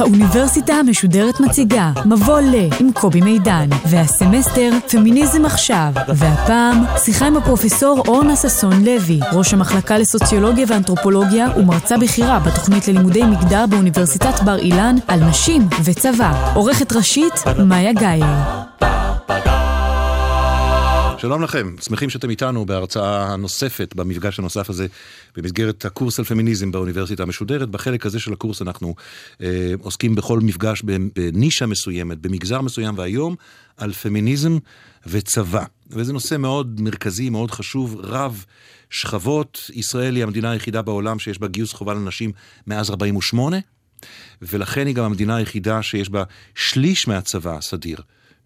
האוניברסיטה המשודרת מציגה מבוא ל עם קובי מידן, והסמסטר פמיניזם עכשיו, והפעם שיחה עם הפרופסור אורנה ששון לוי, ראש המחלקה לסוציולוגיה ואנתרופולוגיה ומרצה בכירה בתוכנית ללימודי מגדר באוניברסיטת בר אילן על נשים וצבא. עורכת ראשית, מאיה גאייר. שלום לכם, שמחים שאתם איתנו בהרצאה הנוספת, במפגש הנוסף הזה, במסגרת הקורס על פמיניזם באוניברסיטה המשודרת. בחלק הזה של הקורס אנחנו אה, עוסקים בכל מפגש בנישה מסוימת, במגזר מסוים, והיום על פמיניזם וצבא. וזה נושא מאוד מרכזי, מאוד חשוב, רב שכבות. ישראל היא המדינה היחידה בעולם שיש בה גיוס חובה לנשים מאז 48, ולכן היא גם המדינה היחידה שיש בה שליש מהצבא הסדיר.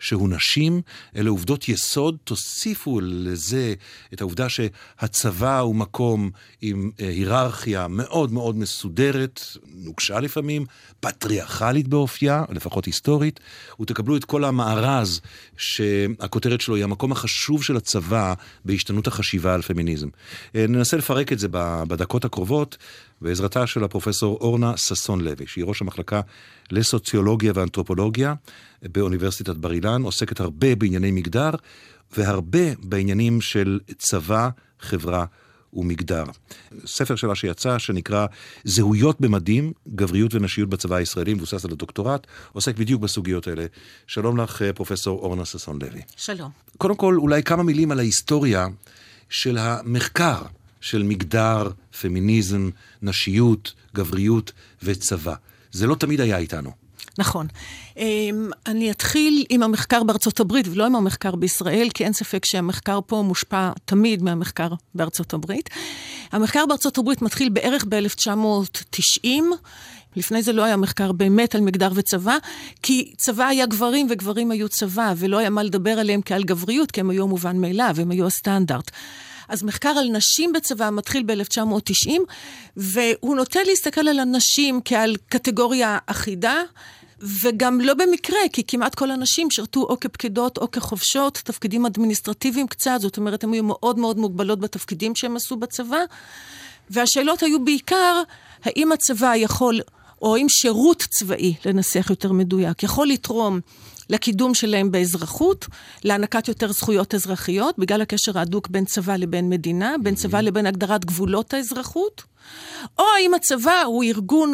שהוא נשים, אלה עובדות יסוד, תוסיפו לזה את העובדה שהצבא הוא מקום עם אה, היררכיה מאוד מאוד מסודרת, נוקשה לפעמים, פטריארכלית באופייה, לפחות היסטורית, ותקבלו את כל המארז שהכותרת שלו היא המקום החשוב של הצבא בהשתנות החשיבה על פמיניזם. אה, ננסה לפרק את זה בדקות הקרובות. בעזרתה של הפרופסור אורנה ששון לוי, שהיא ראש המחלקה לסוציולוגיה ואנתרופולוגיה באוניברסיטת בר אילן, עוסקת הרבה בענייני מגדר והרבה בעניינים של צבא, חברה ומגדר. ספר שלה שיצא, שנקרא זהויות במדים, גבריות ונשיות בצבא הישראלי, מבוסס על הדוקטורט, עוסק בדיוק בסוגיות האלה. שלום לך, פרופסור אורנה ששון לוי. שלום. קודם כל, אולי כמה מילים על ההיסטוריה של המחקר של מגדר, פמיניזם, נשיות, גבריות וצבא. זה לא תמיד היה איתנו. נכון. אמ, אני אתחיל עם המחקר בארצות הברית ולא עם המחקר בישראל, כי אין ספק שהמחקר פה מושפע תמיד מהמחקר בארצות הברית. המחקר בארצות הברית מתחיל בערך ב-1990. לפני זה לא היה מחקר באמת על מגדר וצבא, כי צבא היה גברים וגברים היו צבא, ולא היה מה לדבר עליהם כעל גבריות, כי הם היו מובן מאליו, הם היו הסטנדרט. אז מחקר על נשים בצבא מתחיל ב-1990, והוא נוטה להסתכל על הנשים כעל קטגוריה אחידה. וגם לא במקרה, כי כמעט כל הנשים שירתו או כפקידות או כחובשות, תפקידים אדמיניסטרטיביים קצת, זאת אומרת, הן היו מאוד מאוד מוגבלות בתפקידים שהם עשו בצבא. והשאלות היו בעיקר, האם הצבא יכול, או האם שירות צבאי, לנסח יותר מדויק, יכול לתרום לקידום שלהם באזרחות, להענקת יותר זכויות אזרחיות, בגלל הקשר ההדוק בין צבא לבין מדינה, בין צבא לבין הגדרת גבולות האזרחות, או האם הצבא הוא ארגון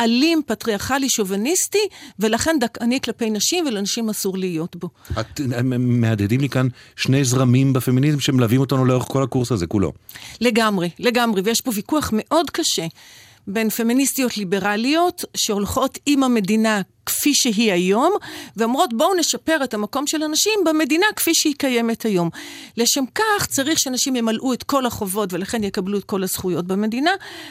אלים, פטריארכלי, שוביניסטי, ולכן דכאני כלפי נשים, ולנשים אסור להיות בו. את מהדהדים לי כאן שני זרמים בפמיניזם שמלווים אותנו לאורך כל הקורס הזה כולו. לגמרי, לגמרי, ויש פה ויכוח מאוד קשה בין פמיניסטיות ליברליות שהולכות עם המדינה כפי שהיא היום, ואומרות בואו נשפר את המקום של הנשים במדינה כפי שהיא קיימת היום. לשם כך צריך שנשים ימלאו את כל החובות ולכן יקבלו את כל הזכויות במדינה,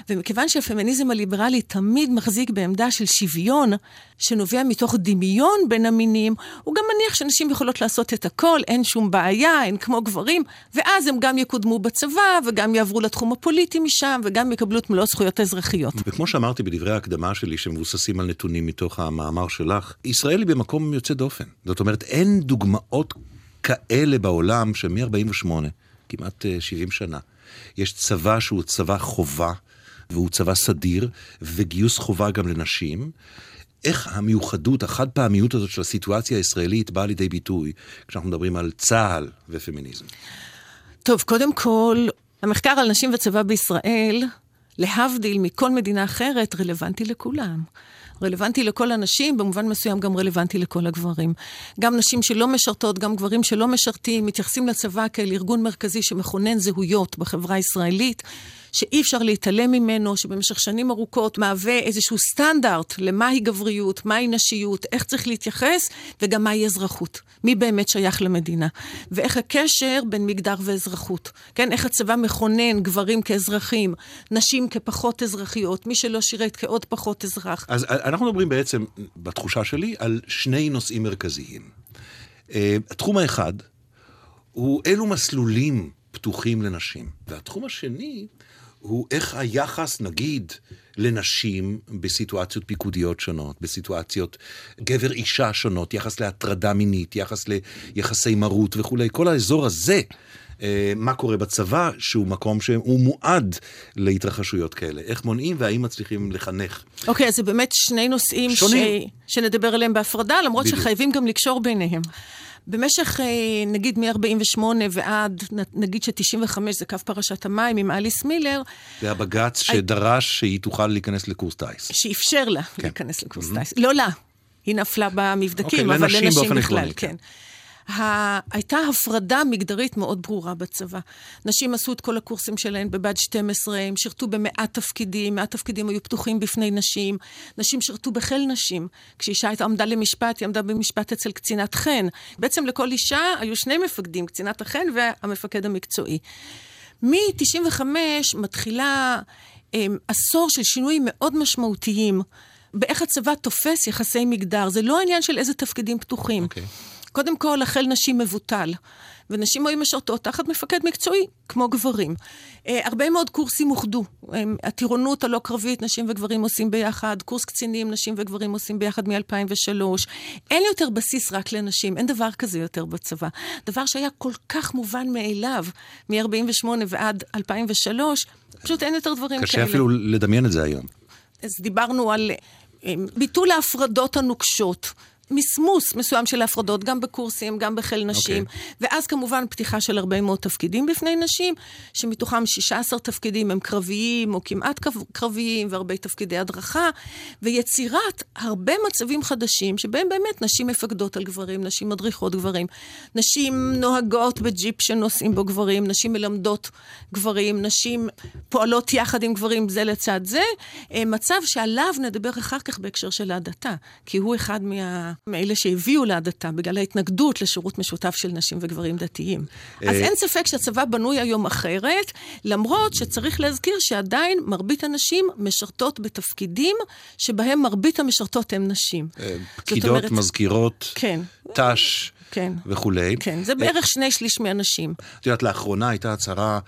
ומכיוון שהפמיניזם הליברלי תמיד מחזיק בעמדה של שוויון, שנובע מתוך דמיון בין המינים, הוא גם מניח שנשים יכולות לעשות את הכל, אין שום בעיה, הן כמו גברים, ואז הם גם יקודמו בצבא, וגם יעברו לתחום הפוליטי משם, וגם יקבלו את מלוא הזכויות האזרחיות. וכמו שאמרתי בדברי ההקדמה שלי, שמבוססים על נתונים מתוך המאמר שלך, ישראל היא במקום יוצא דופן. זאת אומרת, אין דוגמאות כאלה בעולם שמ-48, כמעט 70 אה, שנה, יש צבא שהוא צבא חובה, והוא צבא סדיר, וגיוס חובה גם לנשים. איך המיוחדות, החד פעמיות הזאת של הסיטואציה הישראלית באה לידי ביטוי כשאנחנו מדברים על צה"ל ופמיניזם? טוב, קודם כל, המחקר על נשים וצבא בישראל, להבדיל מכל מדינה אחרת, רלוונטי לכולם. רלוונטי לכל הנשים, במובן מסוים גם רלוונטי לכל הגברים. גם נשים שלא משרתות, גם גברים שלא משרתים, מתייחסים לצבא כאל ארגון מרכזי שמכונן זהויות בחברה הישראלית. שאי אפשר להתעלם ממנו, שבמשך שנים ארוכות מהווה איזשהו סטנדרט למהי גבריות, מהי נשיות, איך צריך להתייחס, וגם מהי אזרחות. מי באמת שייך למדינה. ואיך הקשר בין מגדר ואזרחות. כן, איך הצבא מכונן גברים כאזרחים, נשים כפחות אזרחיות, מי שלא שירת כעוד פחות אזרח. אז אנחנו מדברים בעצם, בתחושה שלי, על שני נושאים מרכזיים. אה, התחום האחד הוא אילו מסלולים פתוחים לנשים. והתחום השני הוא איך היחס, נגיד, לנשים בסיטואציות פיקודיות שונות, בסיטואציות גבר-אישה שונות, יחס להטרדה מינית, יחס ליחסי מרות וכולי. כל האזור הזה, מה קורה בצבא, שהוא מקום שהוא מועד להתרחשויות כאלה. איך מונעים והאם מצליחים לחנך. אוקיי, okay, אז זה באמת שני נושאים ש... שנדבר עליהם בהפרדה, למרות בדיוק. שחייבים גם לקשור ביניהם. במשך, אה, נגיד, מ-48 ועד, נגיד ש-95 זה קו פרשת המים עם אליס מילר. זה הבג"ץ שדרש שהיא תוכל להיכנס לקורס טיס. שאפשר לה כן. להיכנס לקורס mm-hmm. טיס. לא לה, היא נפלה במבדקים, okay, אוקיי, אבל לנשים בכלל, כן. כן. הייתה הפרדה מגדרית מאוד ברורה בצבא. נשים עשו את כל הקורסים שלהן בבה"ד 12, הם שירתו במעט תפקידים, מעט תפקידים היו פתוחים בפני נשים. נשים שירתו בחיל נשים. כשאישה הייתה עמדה למשפט, היא עמדה במשפט אצל קצינת חן. בעצם לכל אישה היו שני מפקדים, קצינת החן והמפקד המקצועי. מ-95 מתחילה הם, עשור של שינויים מאוד משמעותיים באיך הצבא תופס יחסי מגדר. זה לא העניין של איזה תפקידים פתוחים. Okay. קודם כל, החל נשים מבוטל. ונשים היו משרתות תחת מפקד מקצועי, כמו גברים. Uh, הרבה מאוד קורסים אוחדו. Um, הטירונות הלא קרבית, נשים וגברים עושים ביחד, קורס קצינים, נשים וגברים עושים ביחד מ-2003. אין יותר בסיס רק לנשים, אין דבר כזה יותר בצבא. דבר שהיה כל כך מובן מאליו, מ-48 ועד 2003, פשוט אין יותר דברים קשה כאלה. קשה אפילו לדמיין את זה היום. אז דיברנו על um, ביטול ההפרדות הנוקשות. מסמוס מסוים של הפרדות, גם בקורסים, גם בחיל נשים. Okay. אוקיי. ואז כמובן פתיחה של הרבה מאוד תפקידים בפני נשים, שמתוכם 16 תפקידים הם קרביים או כמעט קרביים, והרבה תפקידי הדרכה, ויצירת הרבה מצבים חדשים, שבהם באמת נשים מפקדות על גברים, נשים מדריכות גברים, נשים נוהגות בג'יפ שנוסעים בו גברים, נשים מלמדות גברים, נשים פועלות יחד עם גברים זה לצד זה. אה, מצב שעליו נדבר אחר כך בהקשר של ההדתה, כי הוא אחד מה... מאלה שהביאו להדתה בגלל ההתנגדות לשירות משותף של נשים וגברים דתיים. אז אה, אין ספק שהצבא בנוי היום אחרת, למרות שצריך להזכיר שעדיין מרבית הנשים משרתות בתפקידים שבהם מרבית המשרתות הן נשים. אה, פקידות, אומרת, מזכירות, כן. ת"ש. כן. וכולי. כן, זה בערך שני שליש מהנשים. את יודעת, לאחרונה הייתה הצהרה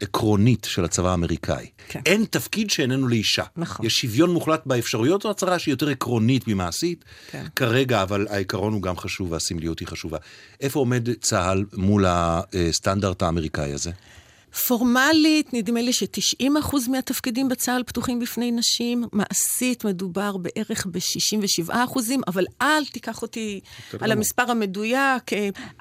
עקרונית של הצבא האמריקאי. כן. אין תפקיד שאיננו לאישה. נכון. יש שוויון מוחלט באפשרויות, זו הצהרה שהיא יותר עקרונית ממעשית. כן. כרגע, אבל העיקרון הוא גם חשוב והסמליות היא חשובה. איפה עומד צה"ל מול הסטנדרט האמריקאי הזה? פורמלית, נדמה לי ש-90% מהתפקידים בצה"ל פתוחים בפני נשים. מעשית מדובר בערך ב-67%, אבל אל תיקח אותי על המספר המדויק.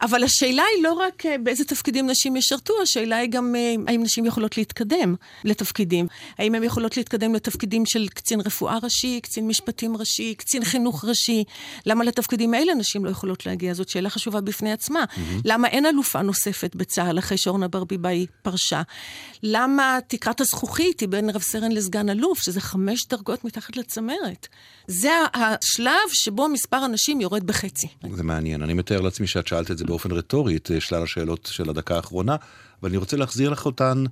אבל השאלה היא לא רק אה, באיזה תפקידים נשים ישרתו, השאלה היא גם אה, האם נשים יכולות להתקדם לתפקידים. האם הן יכולות להתקדם לתפקידים של קצין רפואה ראשי, קצין משפטים ראשי, קצין חינוך ראשי. למה לתפקידים האלה נשים לא יכולות להגיע? זאת שאלה חשובה בפני עצמה. Mm-hmm. למה אין אלופה נוספת בצה"ל אחרי שאורנה ברביבאי פרשה? פרשה. למה תקרת הזכוכית היא בין רב סרן לסגן אלוף, שזה חמש דרגות מתחת לצמרת? זה השלב שבו מספר הנשים יורד בחצי. זה מעניין. אני מתאר לעצמי שאת שאלת את זה באופן רטורי, את שלל השאלות של הדקה האחרונה, אבל אני רוצה להחזיר לך אותן.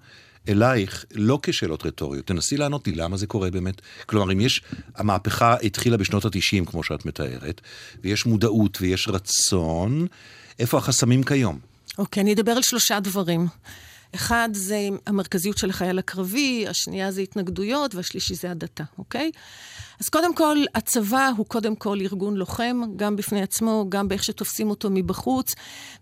אלייך, לא כשאלות רטוריות, תנסי לענות לי למה זה קורה באמת. כלומר, אם יש, המהפכה התחילה בשנות התשעים, כמו שאת מתארת, ויש מודעות ויש רצון, איפה החסמים כיום? אוקיי, okay, אני אדבר על שלושה דברים. אחד זה המרכזיות של החייל הקרבי, השנייה זה התנגדויות, והשלישי זה הדתה, אוקיי? אז קודם כל, הצבא הוא קודם כל ארגון לוחם, גם בפני עצמו, גם באיך שתופסים אותו מבחוץ.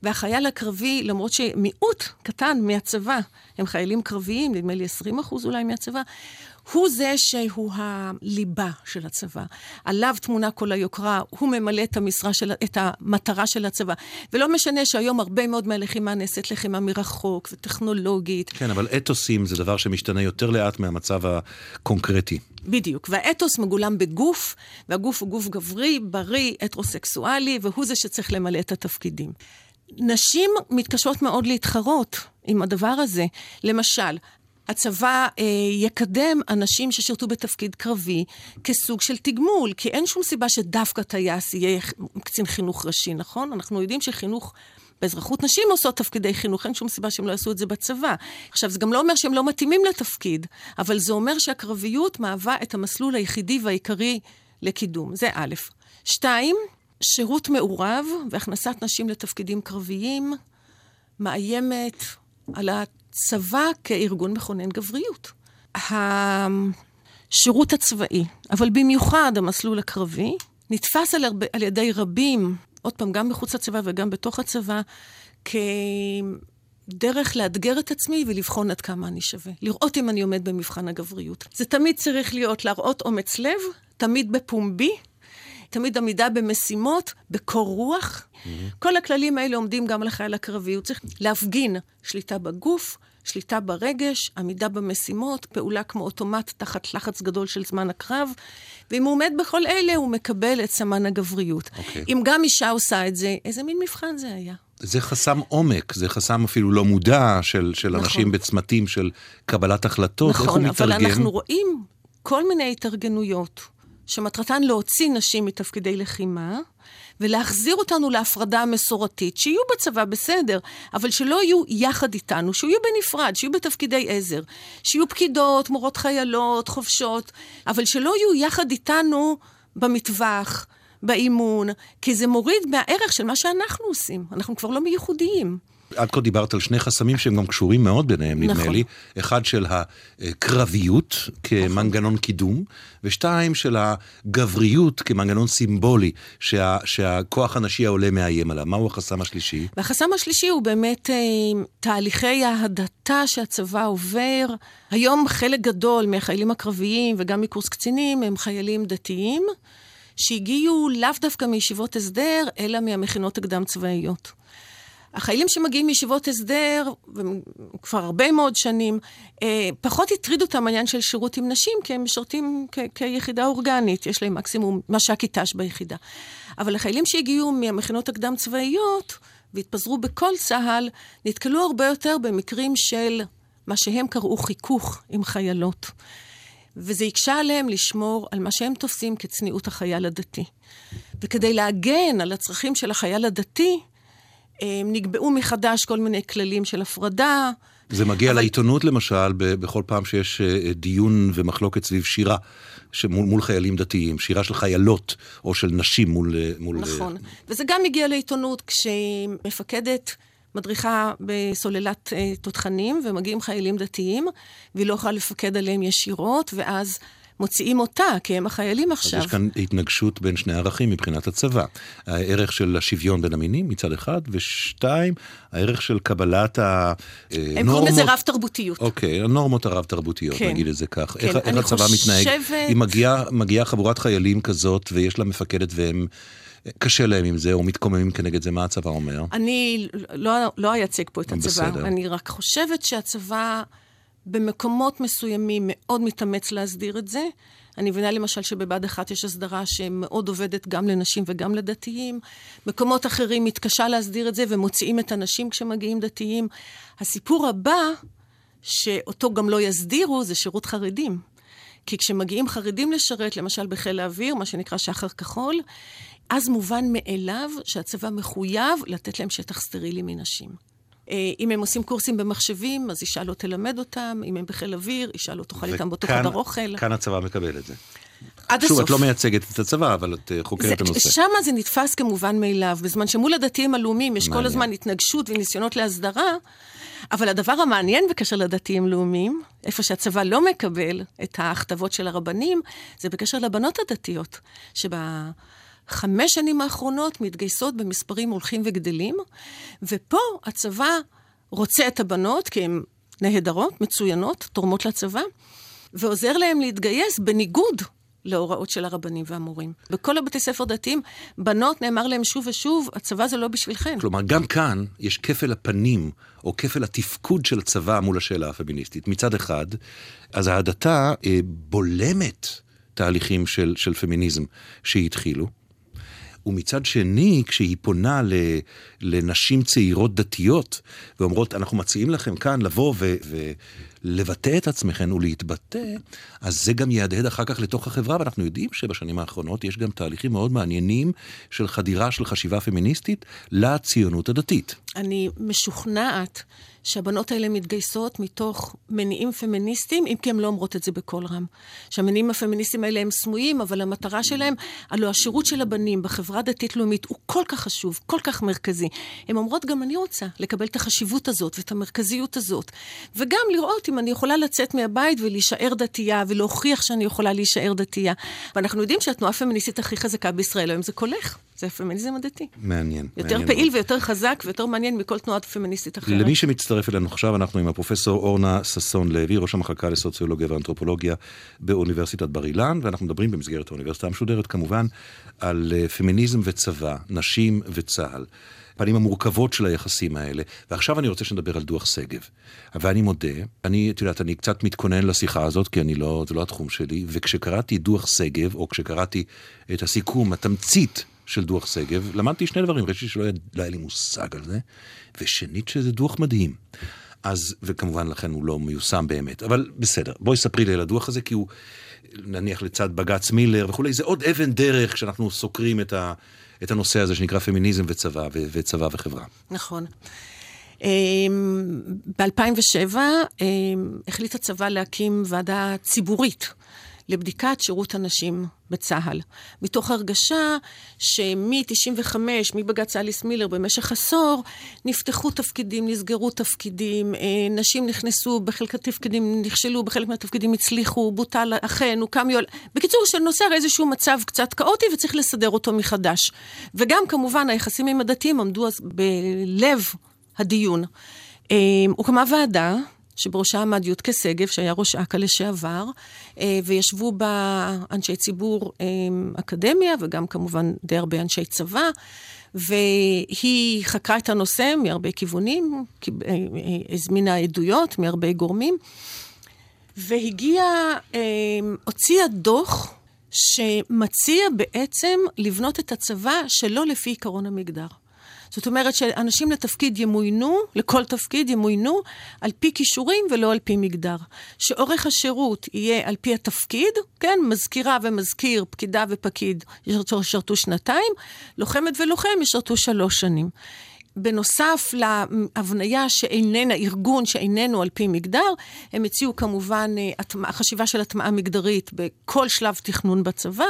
והחייל הקרבי, למרות שמיעוט קטן מהצבא הם חיילים קרביים, נדמה לי 20 אחוז אולי מהצבא, הוא זה שהוא הליבה של הצבא. עליו תמונה כל היוקרה, הוא ממלא את, המשרה של, את המטרה של הצבא. ולא משנה שהיום הרבה מאוד מהלחימה נעשית לחימה מרחוק וטכנולוגית. כן, אבל אתוסים זה דבר שמשתנה יותר לאט מהמצב הקונקרטי. בדיוק, והאתוס מגולם בגוף, והגוף הוא גוף גברי, בריא, הטרוסקסואלי, והוא זה שצריך למלא את התפקידים. נשים מתקשות מאוד להתחרות עם הדבר הזה. למשל, הצבא אה, יקדם אנשים ששירתו בתפקיד קרבי כסוג של תגמול, כי אין שום סיבה שדווקא טייס יהיה קצין חינוך ראשי, נכון? אנחנו יודעים שחינוך... באזרחות נשים עושות תפקידי חינוך, אין שום סיבה שהם לא יעשו את זה בצבא. עכשיו, זה גם לא אומר שהם לא מתאימים לתפקיד, אבל זה אומר שהקרביות מהווה את המסלול היחידי והעיקרי לקידום. זה א'. שתיים, שירות מעורב והכנסת נשים לתפקידים קרביים מאיימת על צבא כארגון מכונן גבריות. השירות הצבאי, אבל במיוחד המסלול הקרבי, נתפס על, הרבה, על ידי רבים, עוד פעם, גם מחוץ לצבא וגם בתוך הצבא, כדרך לאתגר את עצמי ולבחון עד כמה אני שווה. לראות אם אני עומד במבחן הגבריות. זה תמיד צריך להיות להראות אומץ לב, תמיד בפומבי, תמיד עמידה במשימות, בקור רוח. Mm-hmm. כל הכללים האלה עומדים גם על החייל הקרבי. הוא צריך להפגין שליטה בגוף, שליטה ברגש, עמידה במשימות, פעולה כמו אוטומט תחת לחץ גדול של זמן הקרב. ואם הוא עומד בכל אלה, הוא מקבל את סמן הגבריות. Okay. אוקיי. אם גם אישה עושה את זה, איזה מין מבחן זה היה? זה חסם עומק, זה חסם אפילו לא מודע של, של נכון. אנשים בצמתים של קבלת החלטות. נכון, איך הוא מתרגם? אבל אנחנו רואים כל מיני התארגנויות שמטרתן להוציא נשים מתפקידי לחימה, ולהחזיר אותנו להפרדה המסורתית, שיהיו בצבא בסדר, אבל שלא יהיו יחד איתנו, שיהיו בנפרד, שיהיו בתפקידי עזר, שיהיו פקידות, מורות חיילות, חובשות, אבל שלא יהיו יחד איתנו במטווח, באימון, כי זה מוריד מהערך של מה שאנחנו עושים. אנחנו כבר לא מייחודיים. עד כה דיברת על שני חסמים שהם גם קשורים מאוד ביניהם, נדמה נכון. לי. אחד של הקרביות כמנגנון נכון. קידום, ושתיים של הגבריות כמנגנון סימבולי, שה, שהכוח הנשי העולה מאיים עליו. מהו החסם השלישי? והחסם השלישי הוא באמת אה, תהליכי ההדתה שהצבא עובר. היום חלק גדול מהחיילים הקרביים וגם מקורס קצינים הם חיילים דתיים. שהגיעו לאו דווקא מישיבות הסדר, אלא מהמכינות הקדם צבאיות. החיילים שמגיעים מישיבות הסדר, כבר הרבה מאוד שנים, אה, פחות הטריד אותם העניין של שירות עם נשים, כי הם משרתים כיחידה אורגנית, יש להם מקסימום מש"קי ת"ש ביחידה. אבל החיילים שהגיעו מהמכינות הקדם צבאיות והתפזרו בכל צה"ל, נתקלו הרבה יותר במקרים של מה שהם קראו חיכוך עם חיילות. וזה הקשה עליהם לשמור על מה שהם תופסים כצניעות החייל הדתי. וכדי להגן על הצרכים של החייל הדתי, נקבעו מחדש כל מיני כללים של הפרדה. זה מגיע אבל... לעיתונות למשל, בכל פעם שיש אה, דיון ומחלוקת סביב שירה מול, מול חיילים דתיים, שירה של חיילות או של נשים מול... אה, מול אה, נכון, וזה גם מגיע לעיתונות כשמפקדת מדריכה בסוללת תותחנים ומגיעים חיילים דתיים, והיא לא יכולה לפקד עליהם ישירות, ואז מוציאים אותה, כי הם החיילים עכשיו. אז יש כאן התנגשות בין שני ערכים מבחינת הצבא. הערך של השוויון בין המינים מצד אחד, ושתיים, הערך של קבלת הנורמות... הם קוראים לזה רב-תרבותיות. אוקיי, הנורמות הרב-תרבותיות, כן. נגיד את זה כך. כן, איך, איך הצבא חושבת... מתנהג? אם מגיעה מגיע חבורת חיילים כזאת, ויש לה מפקדת והם... קשה להם עם זה, או מתקוממים כנגד זה, מה הצבא אומר? אני לא, לא אייצג פה את הצבא, בסדר. אני רק חושבת שהצבא... במקומות מסוימים מאוד מתאמץ להסדיר את זה. אני מבינה למשל שבבה"ד 1 יש הסדרה שמאוד עובדת גם לנשים וגם לדתיים. מקומות אחרים מתקשה להסדיר את זה ומוציאים את הנשים כשמגיעים דתיים. הסיפור הבא, שאותו גם לא יסדירו, זה שירות חרדים. כי כשמגיעים חרדים לשרת, למשל בחיל האוויר, מה שנקרא שחר כחול, אז מובן מאליו שהצבא מחויב לתת להם שטח סטרילי מנשים. אה, אם הם עושים קורסים במחשבים, אז אישה לא תלמד אותם, אם הם בחיל אוויר, אישה לא תאכל איתם באותו חדר אוכל. כאן הצבא מקבל את זה. עד שוב, הסוף. את לא מייצגת את הצבא, אבל את אה, חוקרת את הנושא. שם זה נתפס כמובן מאליו, בזמן שמול הדתיים הלאומיים יש מעניין. כל הזמן התנגשות וניסיונות להסדרה, אבל הדבר המעניין בקשר לדתיים לאומיים, איפה שהצבא לא מקבל את ההכתבות של הרבנים, זה בקשר לבנות הדתיות, שבה... חמש שנים האחרונות מתגייסות במספרים הולכים וגדלים, ופה הצבא רוצה את הבנות, כי הן נהדרות, מצוינות, תורמות לצבא, ועוזר להם להתגייס בניגוד להוראות של הרבנים והמורים. בכל הבתי ספר דתיים, בנות, נאמר להם שוב ושוב, הצבא זה לא בשבילכם. כלומר, גם כאן יש כפל הפנים, או כפל התפקוד של הצבא מול השאלה הפמיניסטית. מצד אחד, אז ההדתה אה, בולמת תהליכים של, של פמיניזם שהתחילו. ומצד שני, כשהיא פונה לנשים צעירות דתיות, ואומרות, אנחנו מציעים לכם כאן לבוא ו... לבטא את עצמכם ולהתבטא, אז זה גם יהדהד אחר כך לתוך החברה, ואנחנו יודעים שבשנים האחרונות יש גם תהליכים מאוד מעניינים של חדירה של חשיבה פמיניסטית לציונות הדתית. אני משוכנעת שהבנות האלה מתגייסות מתוך מניעים פמיניסטיים, אם כי הן לא אומרות את זה בקול רם. שהמניעים הפמיניסטיים האלה הם סמויים, אבל המטרה שלהם, הלוא השירות של הבנים בחברה דתית-לאומית הוא כל כך חשוב, כל כך מרכזי. הן אומרות, גם אני רוצה לקבל את החשיבות הזאת ואת המרכזיות הזאת, וגם לראות אם אני יכולה לצאת מהבית ולהישאר דתייה, ולהוכיח שאני יכולה להישאר דתייה. ואנחנו יודעים שהתנועה הפמיניסטית הכי חזקה בישראל היום זה קולך. זה הפמיניזם הדתי. מעניין. יותר מעניין פעיל מאוד. ויותר חזק ויותר מעניין מכל תנועה פמיניסטית אחרת. למי שמצטרף אלינו עכשיו, אנחנו עם הפרופסור אורנה ששון לוי, ראש המחלקה לסוציולוגיה ואנתרופולוגיה באוניברסיטת בר אילן, ואנחנו מדברים במסגרת האוניברסיטה המשודרת כמובן על אה, פמיניזם וצבא, נשים וצה"ל. הפנים המורכבות של היחסים האלה. ועכשיו אני רוצה שנדבר על דוח שגב. ואני מודה, אני, את יודעת, אני קצת מתכונן לשיחה הזאת, כי אני לא, זה לא התחום שלי, וכשקראתי דוח שגב, או כשקראתי את הסיכום, התמצית של דוח שגב, למדתי שני דברים, ראשית שלא היה, לא היה לי מושג על זה, ושנית שזה דוח מדהים. אז, וכמובן לכן הוא לא מיושם באמת, אבל בסדר, בואי ספרי לי על הדוח הזה, כי הוא, נניח לצד בג"ץ מילר וכולי, זה עוד אבן דרך כשאנחנו סוקרים את, ה, את הנושא הזה שנקרא פמיניזם וצבא, ו, וצבא וחברה. נכון. ב-2007 החליט הצבא להקים ועדה ציבורית לבדיקת שירות הנשים בצה"ל. מתוך הרגשה שמ-95, מבג"ץ אליס מילר במשך עשור, נפתחו תפקידים, נסגרו תפקידים, נשים נכנסו, בחלק התפקידים נכשלו, בחלק מהתפקידים הצליחו, בוטל, אכן, הוקם יול... בקיצור, שנוצר איזשהו מצב קצת כאוטי וצריך לסדר אותו מחדש. וגם כמובן היחסים עם הדתיים עמדו אז בלב הדיון. הוקמה ועדה, שבראשה עמד יודקה שגב, שהיה ראש אכ"א לשעבר, וישבו בה אנשי ציבור אקדמיה, וגם כמובן די הרבה אנשי צבא, והיא חקרה את הנושא מהרבה כיוונים, הזמינה עדויות מהרבה גורמים, והגיעה, הוציאה דוח שמציע בעצם לבנות את הצבא שלא לפי עקרון המגדר. זאת אומרת שאנשים לתפקיד ימוינו, לכל תפקיד ימוינו, על פי כישורים ולא על פי מגדר. שאורך השירות יהיה על פי התפקיד, כן, מזכירה ומזכיר, פקידה ופקיד ישרתו שנתיים, לוחמת ולוחם ישרתו שלוש שנים. בנוסף להבניה שאיננה, ארגון שאיננו על פי מגדר, הם הציעו כמובן חשיבה של הטמעה מגדרית בכל שלב תכנון בצבא,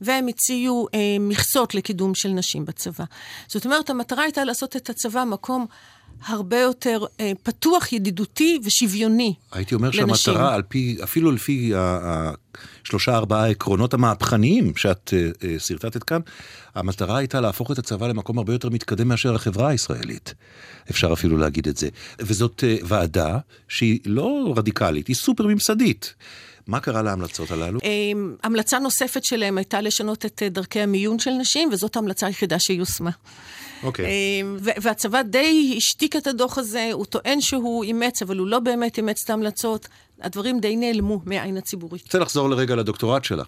והם הציעו אה, מכסות לקידום של נשים בצבא. זאת אומרת, המטרה הייתה לעשות את הצבא מקום הרבה יותר אה, פתוח, ידידותי ושוויוני הייתי אומר לנשים. שהמטרה, על פי, אפילו לפי השלושה ארבעה העקרונות המהפכניים שאת אה, אה, שרטטת כאן, המטרה הייתה להפוך את הצבא למקום הרבה יותר מתקדם מאשר החברה הישראלית. אפשר אפילו להגיד את זה. וזאת אה, ועדה שהיא לא רדיקלית, היא סופר ממסדית. מה קרה להמלצות הללו? המלצה נוספת שלהם הייתה לשנות את אה, דרכי המיון של נשים, וזאת ההמלצה היחידה שיושמה. אוקיי. והצבא די השתיק את הדוח הזה, הוא טוען שהוא אימץ, אבל הוא לא באמת אימץ את ההמלצות. הדברים די נעלמו מהעין הציבורית. אני רוצה לחזור לרגע לדוקטורט שלך,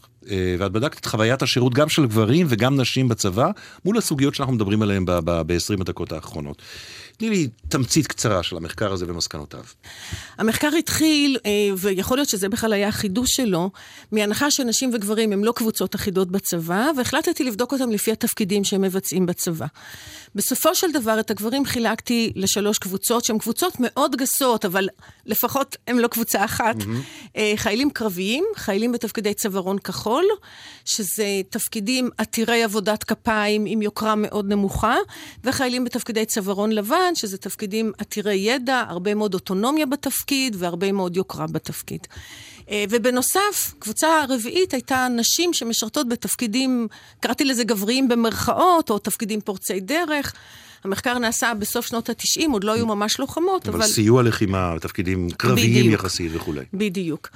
ואת בדקת את חוויית השירות גם של גברים וגם נשים בצבא, מול הסוגיות שאנחנו מדברים עליהן ב-20 הדקות האחרונות. תני לי תמצית קצרה של המחקר הזה ומסקנותיו. המחקר התחיל, ויכול להיות שזה בכלל היה החידוש שלו, מהנחה שנשים וגברים הם לא קבוצות אחידות בצבא, והחלטתי לבדוק אותם לפי התפקידים שהם מבצעים בצבא. בסופו של דבר, את הגברים חילקתי לשלוש קבוצות, שהן קבוצות מאוד גסות, אבל לפחות הן לא קבוצה אחת. Mm-hmm. חיילים קרביים, חיילים בתפקידי צווארון כחול, שזה תפקידים עתירי עבודת כפיים עם יוקרה מאוד נמוכה, וחיילים בתפקידי צווארון לבן, שזה תפקידים עתירי ידע, הרבה מאוד אוטונומיה בתפקיד והרבה מאוד יוקרה בתפקיד. ובנוסף, קבוצה רביעית הייתה נשים שמשרתות בתפקידים, קראתי לזה גבריים במרכאות, או תפקידים פורצי דרך. המחקר נעשה בסוף שנות ה-90, עוד לא היו ממש לוחמות, אבל... אבל... סיוע לחימה, תפקידים קרביים בדיוק. יחסית וכולי. בדיוק.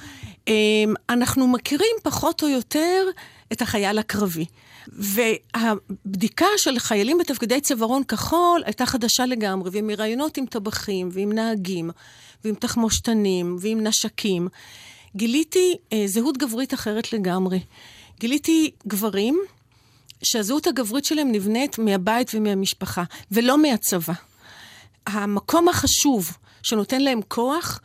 אנחנו מכירים פחות או יותר את החייל הקרבי. והבדיקה של חיילים בתפקידי צווארון כחול הייתה חדשה לגמרי, ומראיונות עם טבחים, ועם נהגים, ועם תחמושתנים, ועם נשקים. גיליתי אה, זהות גברית אחרת לגמרי. גיליתי גברים שהזהות הגברית שלהם נבנית מהבית ומהמשפחה, ולא מהצבא. המקום החשוב שנותן להם כוח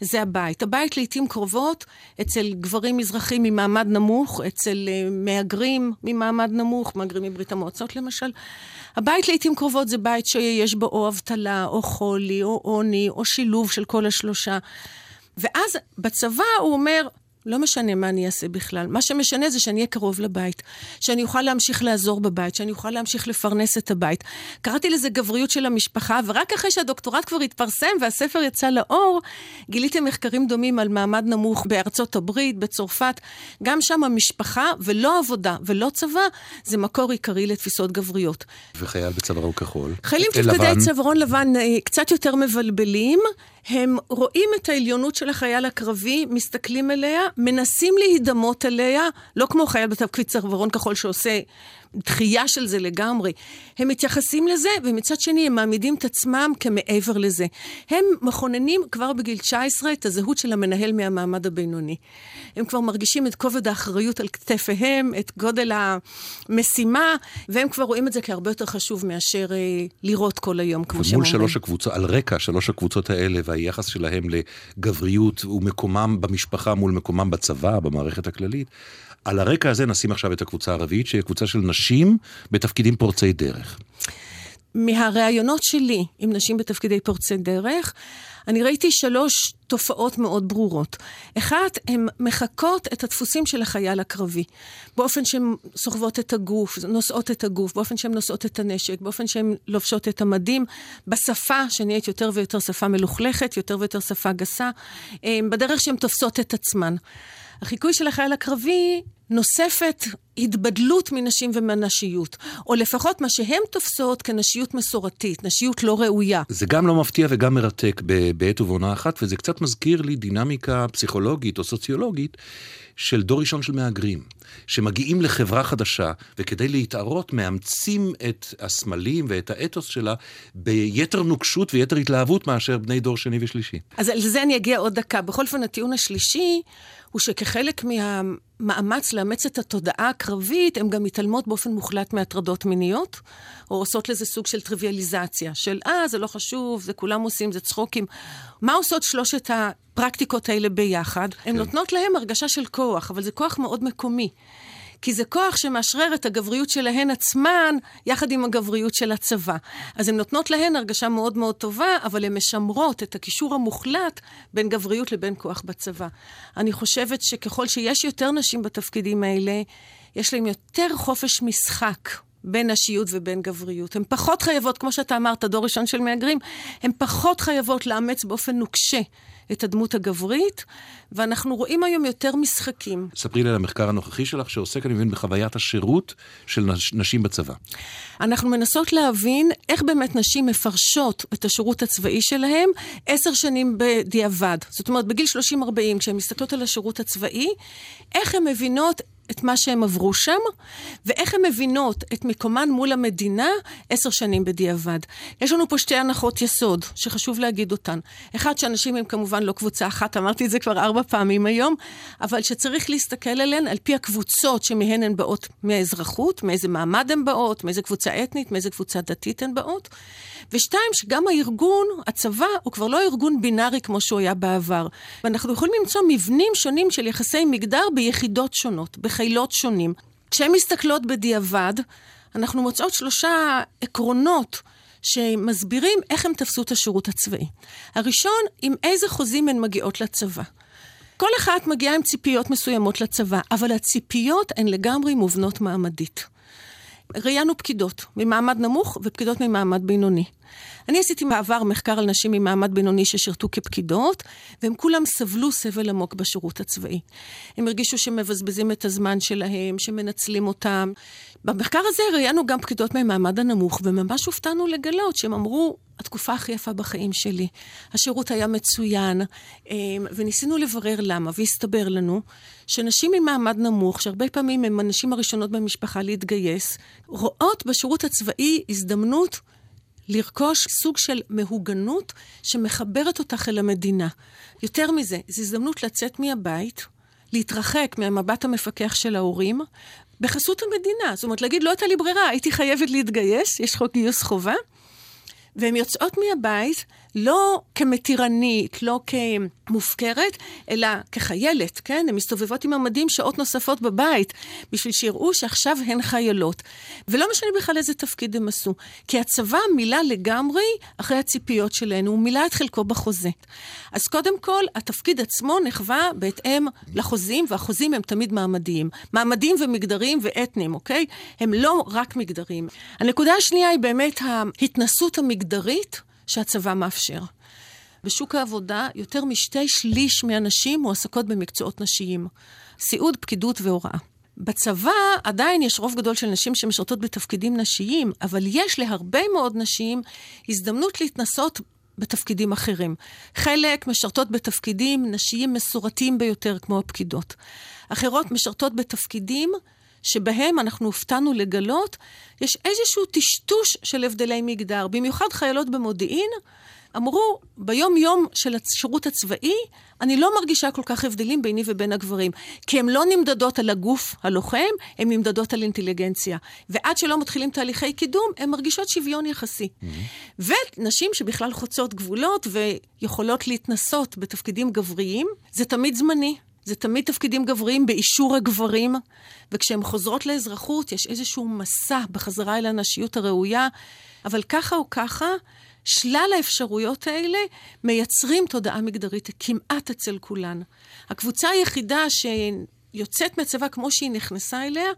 זה הבית. הבית לעיתים קרובות אצל גברים מזרחים ממעמד נמוך, אצל uh, מהגרים ממעמד נמוך, מהגרים מברית המועצות למשל. הבית לעיתים קרובות זה בית שיש בו או אבטלה, או חולי, או עוני, או שילוב של כל השלושה. ואז בצבא הוא אומר, לא משנה מה אני אעשה בכלל. מה שמשנה זה שאני אהיה קרוב לבית, שאני אוכל להמשיך לעזור בבית, שאני אוכל להמשיך לפרנס את הבית. קראתי לזה גבריות של המשפחה, ורק אחרי שהדוקטורט כבר התפרסם והספר יצא לאור, גיליתי מחקרים דומים על מעמד נמוך בארצות הברית, בצרפת. גם שם המשפחה, ולא עבודה ולא צבא, זה מקור עיקרי לתפיסות גבריות. וחייל בצווארו כחול? חיילים תפקדי צווארון לבן אה, קצת יותר מבלבלים. הם רואים את העליונות של החייל הקרבי, מסתכלים אליה, מנסים להידמות אליה, לא כמו חייל בתפקיד צווארון כחול שעושה דחייה של זה לגמרי. הם מתייחסים לזה, ומצד שני הם מעמידים את עצמם כמעבר לזה. הם מכוננים כבר בגיל 19 את הזהות של המנהל מהמעמד הבינוני. הם כבר מרגישים את כובד האחריות על כתפיהם, את גודל המשימה, והם כבר רואים את זה כהרבה יותר חשוב מאשר אה, לראות כל היום, כמו שהם אומרים. שלוש הקבוצות, על רקע שלוש הקבוצות האלה והיחס שלהם לגבריות ומקומם במשפחה מול מקומם בצבא, במערכת הכללית, על הרקע הזה נשים עכשיו את הקבוצה הערבית, שהיא קבוצה של נשים בתפקידים פורצי דרך. מהראיונות שלי עם נשים בתפקידי פורצי דרך, אני ראיתי שלוש תופעות מאוד ברורות. אחת, הן מחקות את הדפוסים של החייל הקרבי. באופן שהן סוחבות את הגוף, נושאות את הגוף, באופן שהן נושאות את הנשק, באופן שהן לובשות את המדים, בשפה שנהיית יותר ויותר שפה מלוכלכת, יותר ויותר שפה גסה, אה, בדרך שהן תופסות את עצמן. החיקוי של החייל הקרבי נוספת התבדלות מנשים ומנשיות, או לפחות מה שהן תופסות כנשיות מסורתית, נשיות לא ראויה. זה גם לא מפתיע וגם מרתק בעת ובעונה אחת, וזה קצת מזכיר לי דינמיקה פסיכולוגית או סוציולוגית של דור ראשון של מהגרים, שמגיעים לחברה חדשה, וכדי להתערות מאמצים את הסמלים ואת האתוס שלה ביתר נוקשות ויתר התלהבות מאשר בני דור שני ושלישי. אז על זה אני אגיע עוד דקה. בכל אופן, הטיעון השלישי הוא שכחלק מהמאמץ לאמץ את התודעה הקרבית, הן גם מתעלמות באופן מוחלט מהטרדות מיניות, או עושות לזה סוג של טריוויאליזציה, של אה, זה לא חשוב, זה כולם עושים, זה צחוקים. מה עושות שלושת הפרקטיקות האלה ביחד? הן כן. נותנות להם הרגשה של כוח, אבל זה כוח מאוד מקומי. כי זה כוח שמאשרר את הגבריות שלהן עצמן, יחד עם הגבריות של הצבא. אז הן נותנות להן הרגשה מאוד מאוד טובה, אבל הן משמרות את הקישור המוחלט בין גבריות לבין כוח בצבא. אני חושבת שככל שיש יותר נשים בתפקידים האלה, יש להן יותר חופש משחק. בין נשיות ובין גבריות. הן פחות חייבות, כמו שאתה אמרת, דור ראשון של מהגרים, הן פחות חייבות לאמץ באופן נוקשה את הדמות הגברית, ואנחנו רואים היום יותר משחקים. ספרי לי על המחקר הנוכחי שלך, שעוסק, אני מבין, בחוויית השירות של נשים בצבא. אנחנו מנסות להבין איך באמת נשים מפרשות את השירות הצבאי שלהם עשר שנים בדיעבד. זאת אומרת, בגיל 30-40, כשהן מסתכלות על השירות הצבאי, איך הן מבינות את מה שהן עברו שם, ואיך הן מבינות את מקומן מול המדינה עשר שנים בדיעבד. יש לנו פה שתי הנחות יסוד, שחשוב להגיד אותן. אחד, שאנשים הם כמובן לא קבוצה אחת, אמרתי את זה כבר ארבע פעמים היום, אבל שצריך להסתכל עליהן על פי הקבוצות שמהן הן באות מהאזרחות, מאיזה מעמד הן באות, מאיזה קבוצה אתנית, מאיזה קבוצה דתית הן באות. ושתיים, שגם הארגון, הצבא, הוא כבר לא ארגון בינארי כמו שהוא היה בעבר. ואנחנו יכולים למצוא מבנים שונים של יחסי מגדר ביחידות שונות, בחילות שונים. כשהן מסתכלות בדיעבד, אנחנו מוצאות שלושה עקרונות שמסבירים איך הם תפסו את השירות הצבאי. הראשון, עם איזה חוזים הן מגיעות לצבא. כל אחת מגיעה עם ציפיות מסוימות לצבא, אבל הציפיות הן לגמרי מובנות מעמדית. ראיינו פקידות ממעמד נמוך ופקידות ממעמד בינוני. אני עשיתי בעבר מחקר על נשים ממעמד בינוני ששירתו כפקידות, והם כולם סבלו סבל עמוק בשירות הצבאי. הם הרגישו שמבזבזים את הזמן שלהם, שמנצלים אותם. במחקר הזה ראיינו גם פקידות ממעמד הנמוך, וממש הופתענו לגלות שהם אמרו, התקופה הכי יפה בחיים שלי. השירות היה מצוין, אמ, וניסינו לברר למה, והסתבר לנו שנשים ממעמד נמוך, שהרבה פעמים הן הנשים הראשונות במשפחה להתגייס, רואות בשירות הצבאי הזדמנות לרכוש סוג של מהוגנות שמחברת אותך אל המדינה. יותר מזה, זו הזדמנות לצאת מהבית, להתרחק מהמבט המפקח של ההורים, בחסות המדינה. זאת אומרת, להגיד, לא הייתה לי ברירה, הייתי חייבת להתגייס, יש חוק גיוס חובה, והן יוצאות מהבית לא כמתירנית, לא כ... מופקרת, אלא כחיילת, כן? הן מסתובבות עם המדים שעות נוספות בבית, בשביל שיראו שעכשיו הן חיילות. ולא משנה בכלל איזה תפקיד הם עשו. כי הצבא מילא לגמרי אחרי הציפיות שלנו, הוא מילא את חלקו בחוזה. אז קודם כל, התפקיד עצמו נחווה בהתאם לחוזים, והחוזים הם תמיד מעמדיים. מעמדיים ומגדריים ואתניים, אוקיי? הם לא רק מגדריים. הנקודה השנייה היא באמת ההתנסות המגדרית שהצבא מאפשר. בשוק העבודה יותר משתי שליש מהנשים מועסקות במקצועות נשיים. סיעוד, פקידות והוראה. בצבא עדיין יש רוב גדול של נשים שמשרתות בתפקידים נשיים, אבל יש להרבה מאוד נשים הזדמנות להתנסות בתפקידים אחרים. חלק משרתות בתפקידים נשיים מסורתיים ביותר, כמו הפקידות. אחרות משרתות בתפקידים שבהם אנחנו הופתענו לגלות, יש איזשהו טשטוש של הבדלי מגדר. במיוחד חיילות במודיעין, אמרו, ביום-יום של השירות הצבאי, אני לא מרגישה כל כך הבדלים ביני ובין הגברים. כי הן לא נמדדות על הגוף הלוחם, הן נמדדות על אינטליגנציה. ועד שלא מתחילים תהליכי קידום, הן מרגישות שוויון יחסי. Mm-hmm. ונשים שבכלל חוצות גבולות ויכולות להתנסות בתפקידים גבריים, זה תמיד זמני. זה תמיד תפקידים גבריים באישור הגברים, וכשהן חוזרות לאזרחות יש איזשהו מסע בחזרה אל הנשיות הראויה, אבל ככה או ככה, שלל האפשרויות האלה מייצרים תודעה מגדרית כמעט אצל כולן. הקבוצה היחידה שיוצאת מהצבא כמו שהיא נכנסה אליה,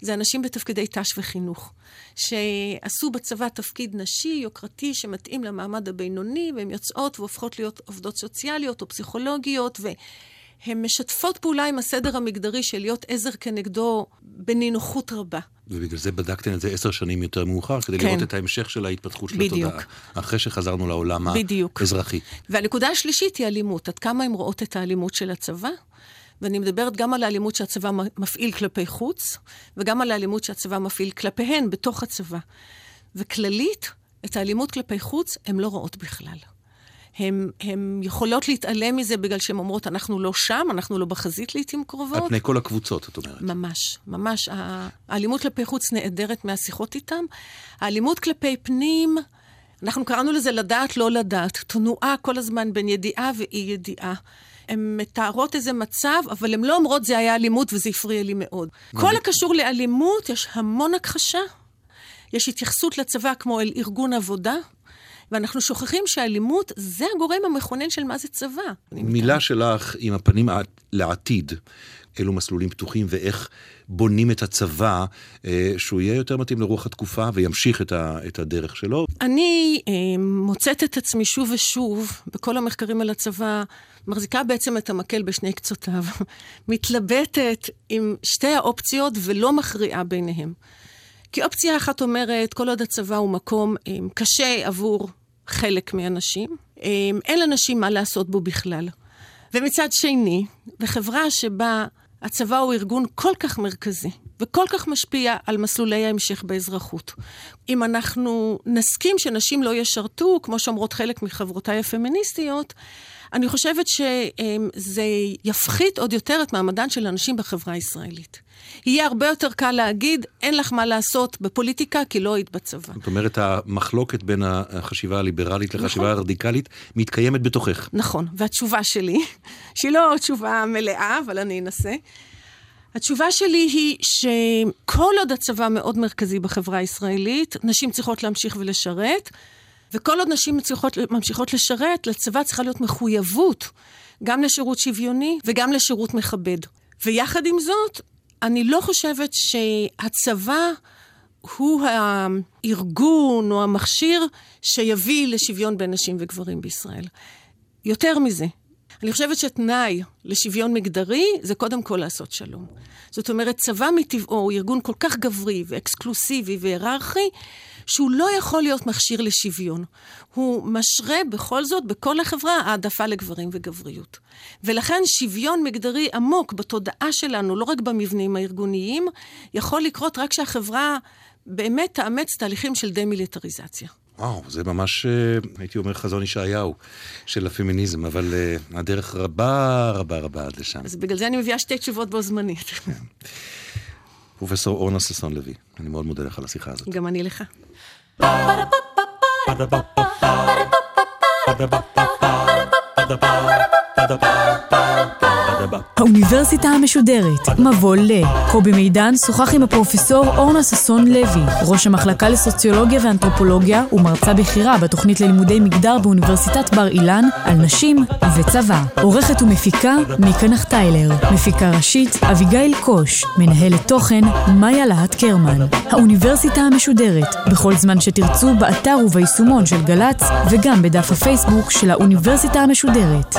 זה אנשים בתפקידי ת"ש וחינוך. שעשו בצבא תפקיד נשי, יוקרתי, שמתאים למעמד הבינוני, והן יוצאות והופכות להיות עובדות סוציאליות או פסיכולוגיות, ו... הן משתפות פעולה עם הסדר המגדרי של להיות עזר כנגדו בנינוחות רבה. ובגלל זה בדקתם את זה עשר שנים יותר מאוחר, כדי כן. לראות את ההמשך של ההתפתחות של בדיוק. התודעה. אחרי שחזרנו לעולם בדיוק. האזרחי. והנקודה השלישית היא אלימות. עד כמה הן רואות את האלימות של הצבא? ואני מדברת גם על האלימות שהצבא מפעיל כלפי חוץ, וגם על האלימות שהצבא מפעיל כלפיהן בתוך הצבא. וכללית, את האלימות כלפי חוץ הן לא רואות בכלל. הן יכולות להתעלם מזה בגלל שהן אומרות, אנחנו לא שם, אנחנו לא בחזית לעיתים קרובות. על פני כל הקבוצות, את אומרת. ממש, ממש. האלימות כלפי חוץ נעדרת מהשיחות איתם. האלימות כלפי פנים, אנחנו קראנו לזה לדעת, לא לדעת. תנועה כל הזמן בין ידיעה ואי ידיעה. הן מתארות איזה מצב, אבל הן לא אומרות זה היה אלימות וזה הפריע לי מאוד. כל הקשור לאלימות, יש המון הכחשה. יש התייחסות לצבא כמו אל ארגון עבודה, ואנחנו שוכחים שאלימות זה הגורם המכונן של מה זה צבא. מילה שלך עם הפנים לעתיד. אילו מסלולים פתוחים ואיך בונים את הצבא, אה, שהוא יהיה יותר מתאים לרוח התקופה וימשיך את, ה, את הדרך שלו. אני אה, מוצאת את עצמי שוב ושוב, בכל המחקרים על הצבא, מחזיקה בעצם את המקל בשני קצותיו. מתלבטת עם שתי האופציות ולא מכריעה ביניהם. כי אופציה אחת אומרת, כל עוד הצבא הוא מקום אה, קשה עבור חלק מהאנשים, אה, אין לאנשים מה לעשות בו בכלל. ומצד שני, בחברה שבה הצבא הוא ארגון כל כך מרכזי וכל כך משפיע על מסלולי ההמשך באזרחות. אם אנחנו נסכים שנשים לא ישרתו, כמו שאומרות חלק מחברותיי הפמיניסטיות, אני חושבת שזה יפחית עוד יותר את מעמדן של הנשים בחברה הישראלית. יהיה הרבה יותר קל להגיד, אין לך מה לעשות בפוליטיקה כי לא היית בצבא. זאת אומרת, המחלוקת בין החשיבה הליברלית לחשיבה נכון. הרדיקלית מתקיימת בתוכך. נכון, והתשובה שלי, שהיא לא תשובה מלאה, אבל אני אנסה, התשובה שלי היא שכל עוד הצבא מאוד מרכזי בחברה הישראלית, נשים צריכות להמשיך ולשרת, וכל עוד נשים צריכות, ממשיכות לשרת, לצבא צריכה להיות מחויבות גם לשירות שוויוני וגם לשירות מכבד. ויחד עם זאת, אני לא חושבת שהצבא הוא הארגון או המכשיר שיביא לשוויון בין נשים וגברים בישראל. יותר מזה, אני חושבת שתנאי לשוויון מגדרי זה קודם כל לעשות שלום. זאת אומרת, צבא מטבעו הוא ארגון כל כך גברי ואקסקלוסיבי והיררכי, שהוא לא יכול להיות מכשיר לשוויון. הוא משרה בכל זאת בכל החברה העדפה לגברים וגבריות. ולכן שוויון מגדרי עמוק בתודעה שלנו, לא רק במבנים הארגוניים, יכול לקרות רק כשהחברה באמת תאמץ תהליכים של דה-מיליטריזציה. וואו, זה ממש, אה, הייתי אומר, חזון ישעיהו של הפמיניזם, אבל uh, הדרך רבה רבה רבה עד לשם. אז בגלל זה אני מביאה שתי תשובות בו זמנית. פרופסור אורנה ששון לוי, אני מאוד מודה לך על השיחה הזאת. גם אני לך. Ba-da-ba-ba-ba האוניברסיטה המשודרת, מבוא ל. קובי מידן שוחח עם הפרופסור אורנה ששון לוי, ראש המחלקה לסוציולוגיה ואנתרופולוגיה ומרצה בכירה בתוכנית ללימודי מגדר באוניברסיטת בר אילן על נשים וצבא. עורכת ומפיקה מיקה נחטיילר, מפיקה ראשית אביגיל קוש, מנהלת תוכן מאיה להט קרמן. האוניברסיטה המשודרת, בכל זמן שתרצו באתר וביישומון של גל"צ וגם בדף הפייסבוק של האוניברסיטה המשודרת.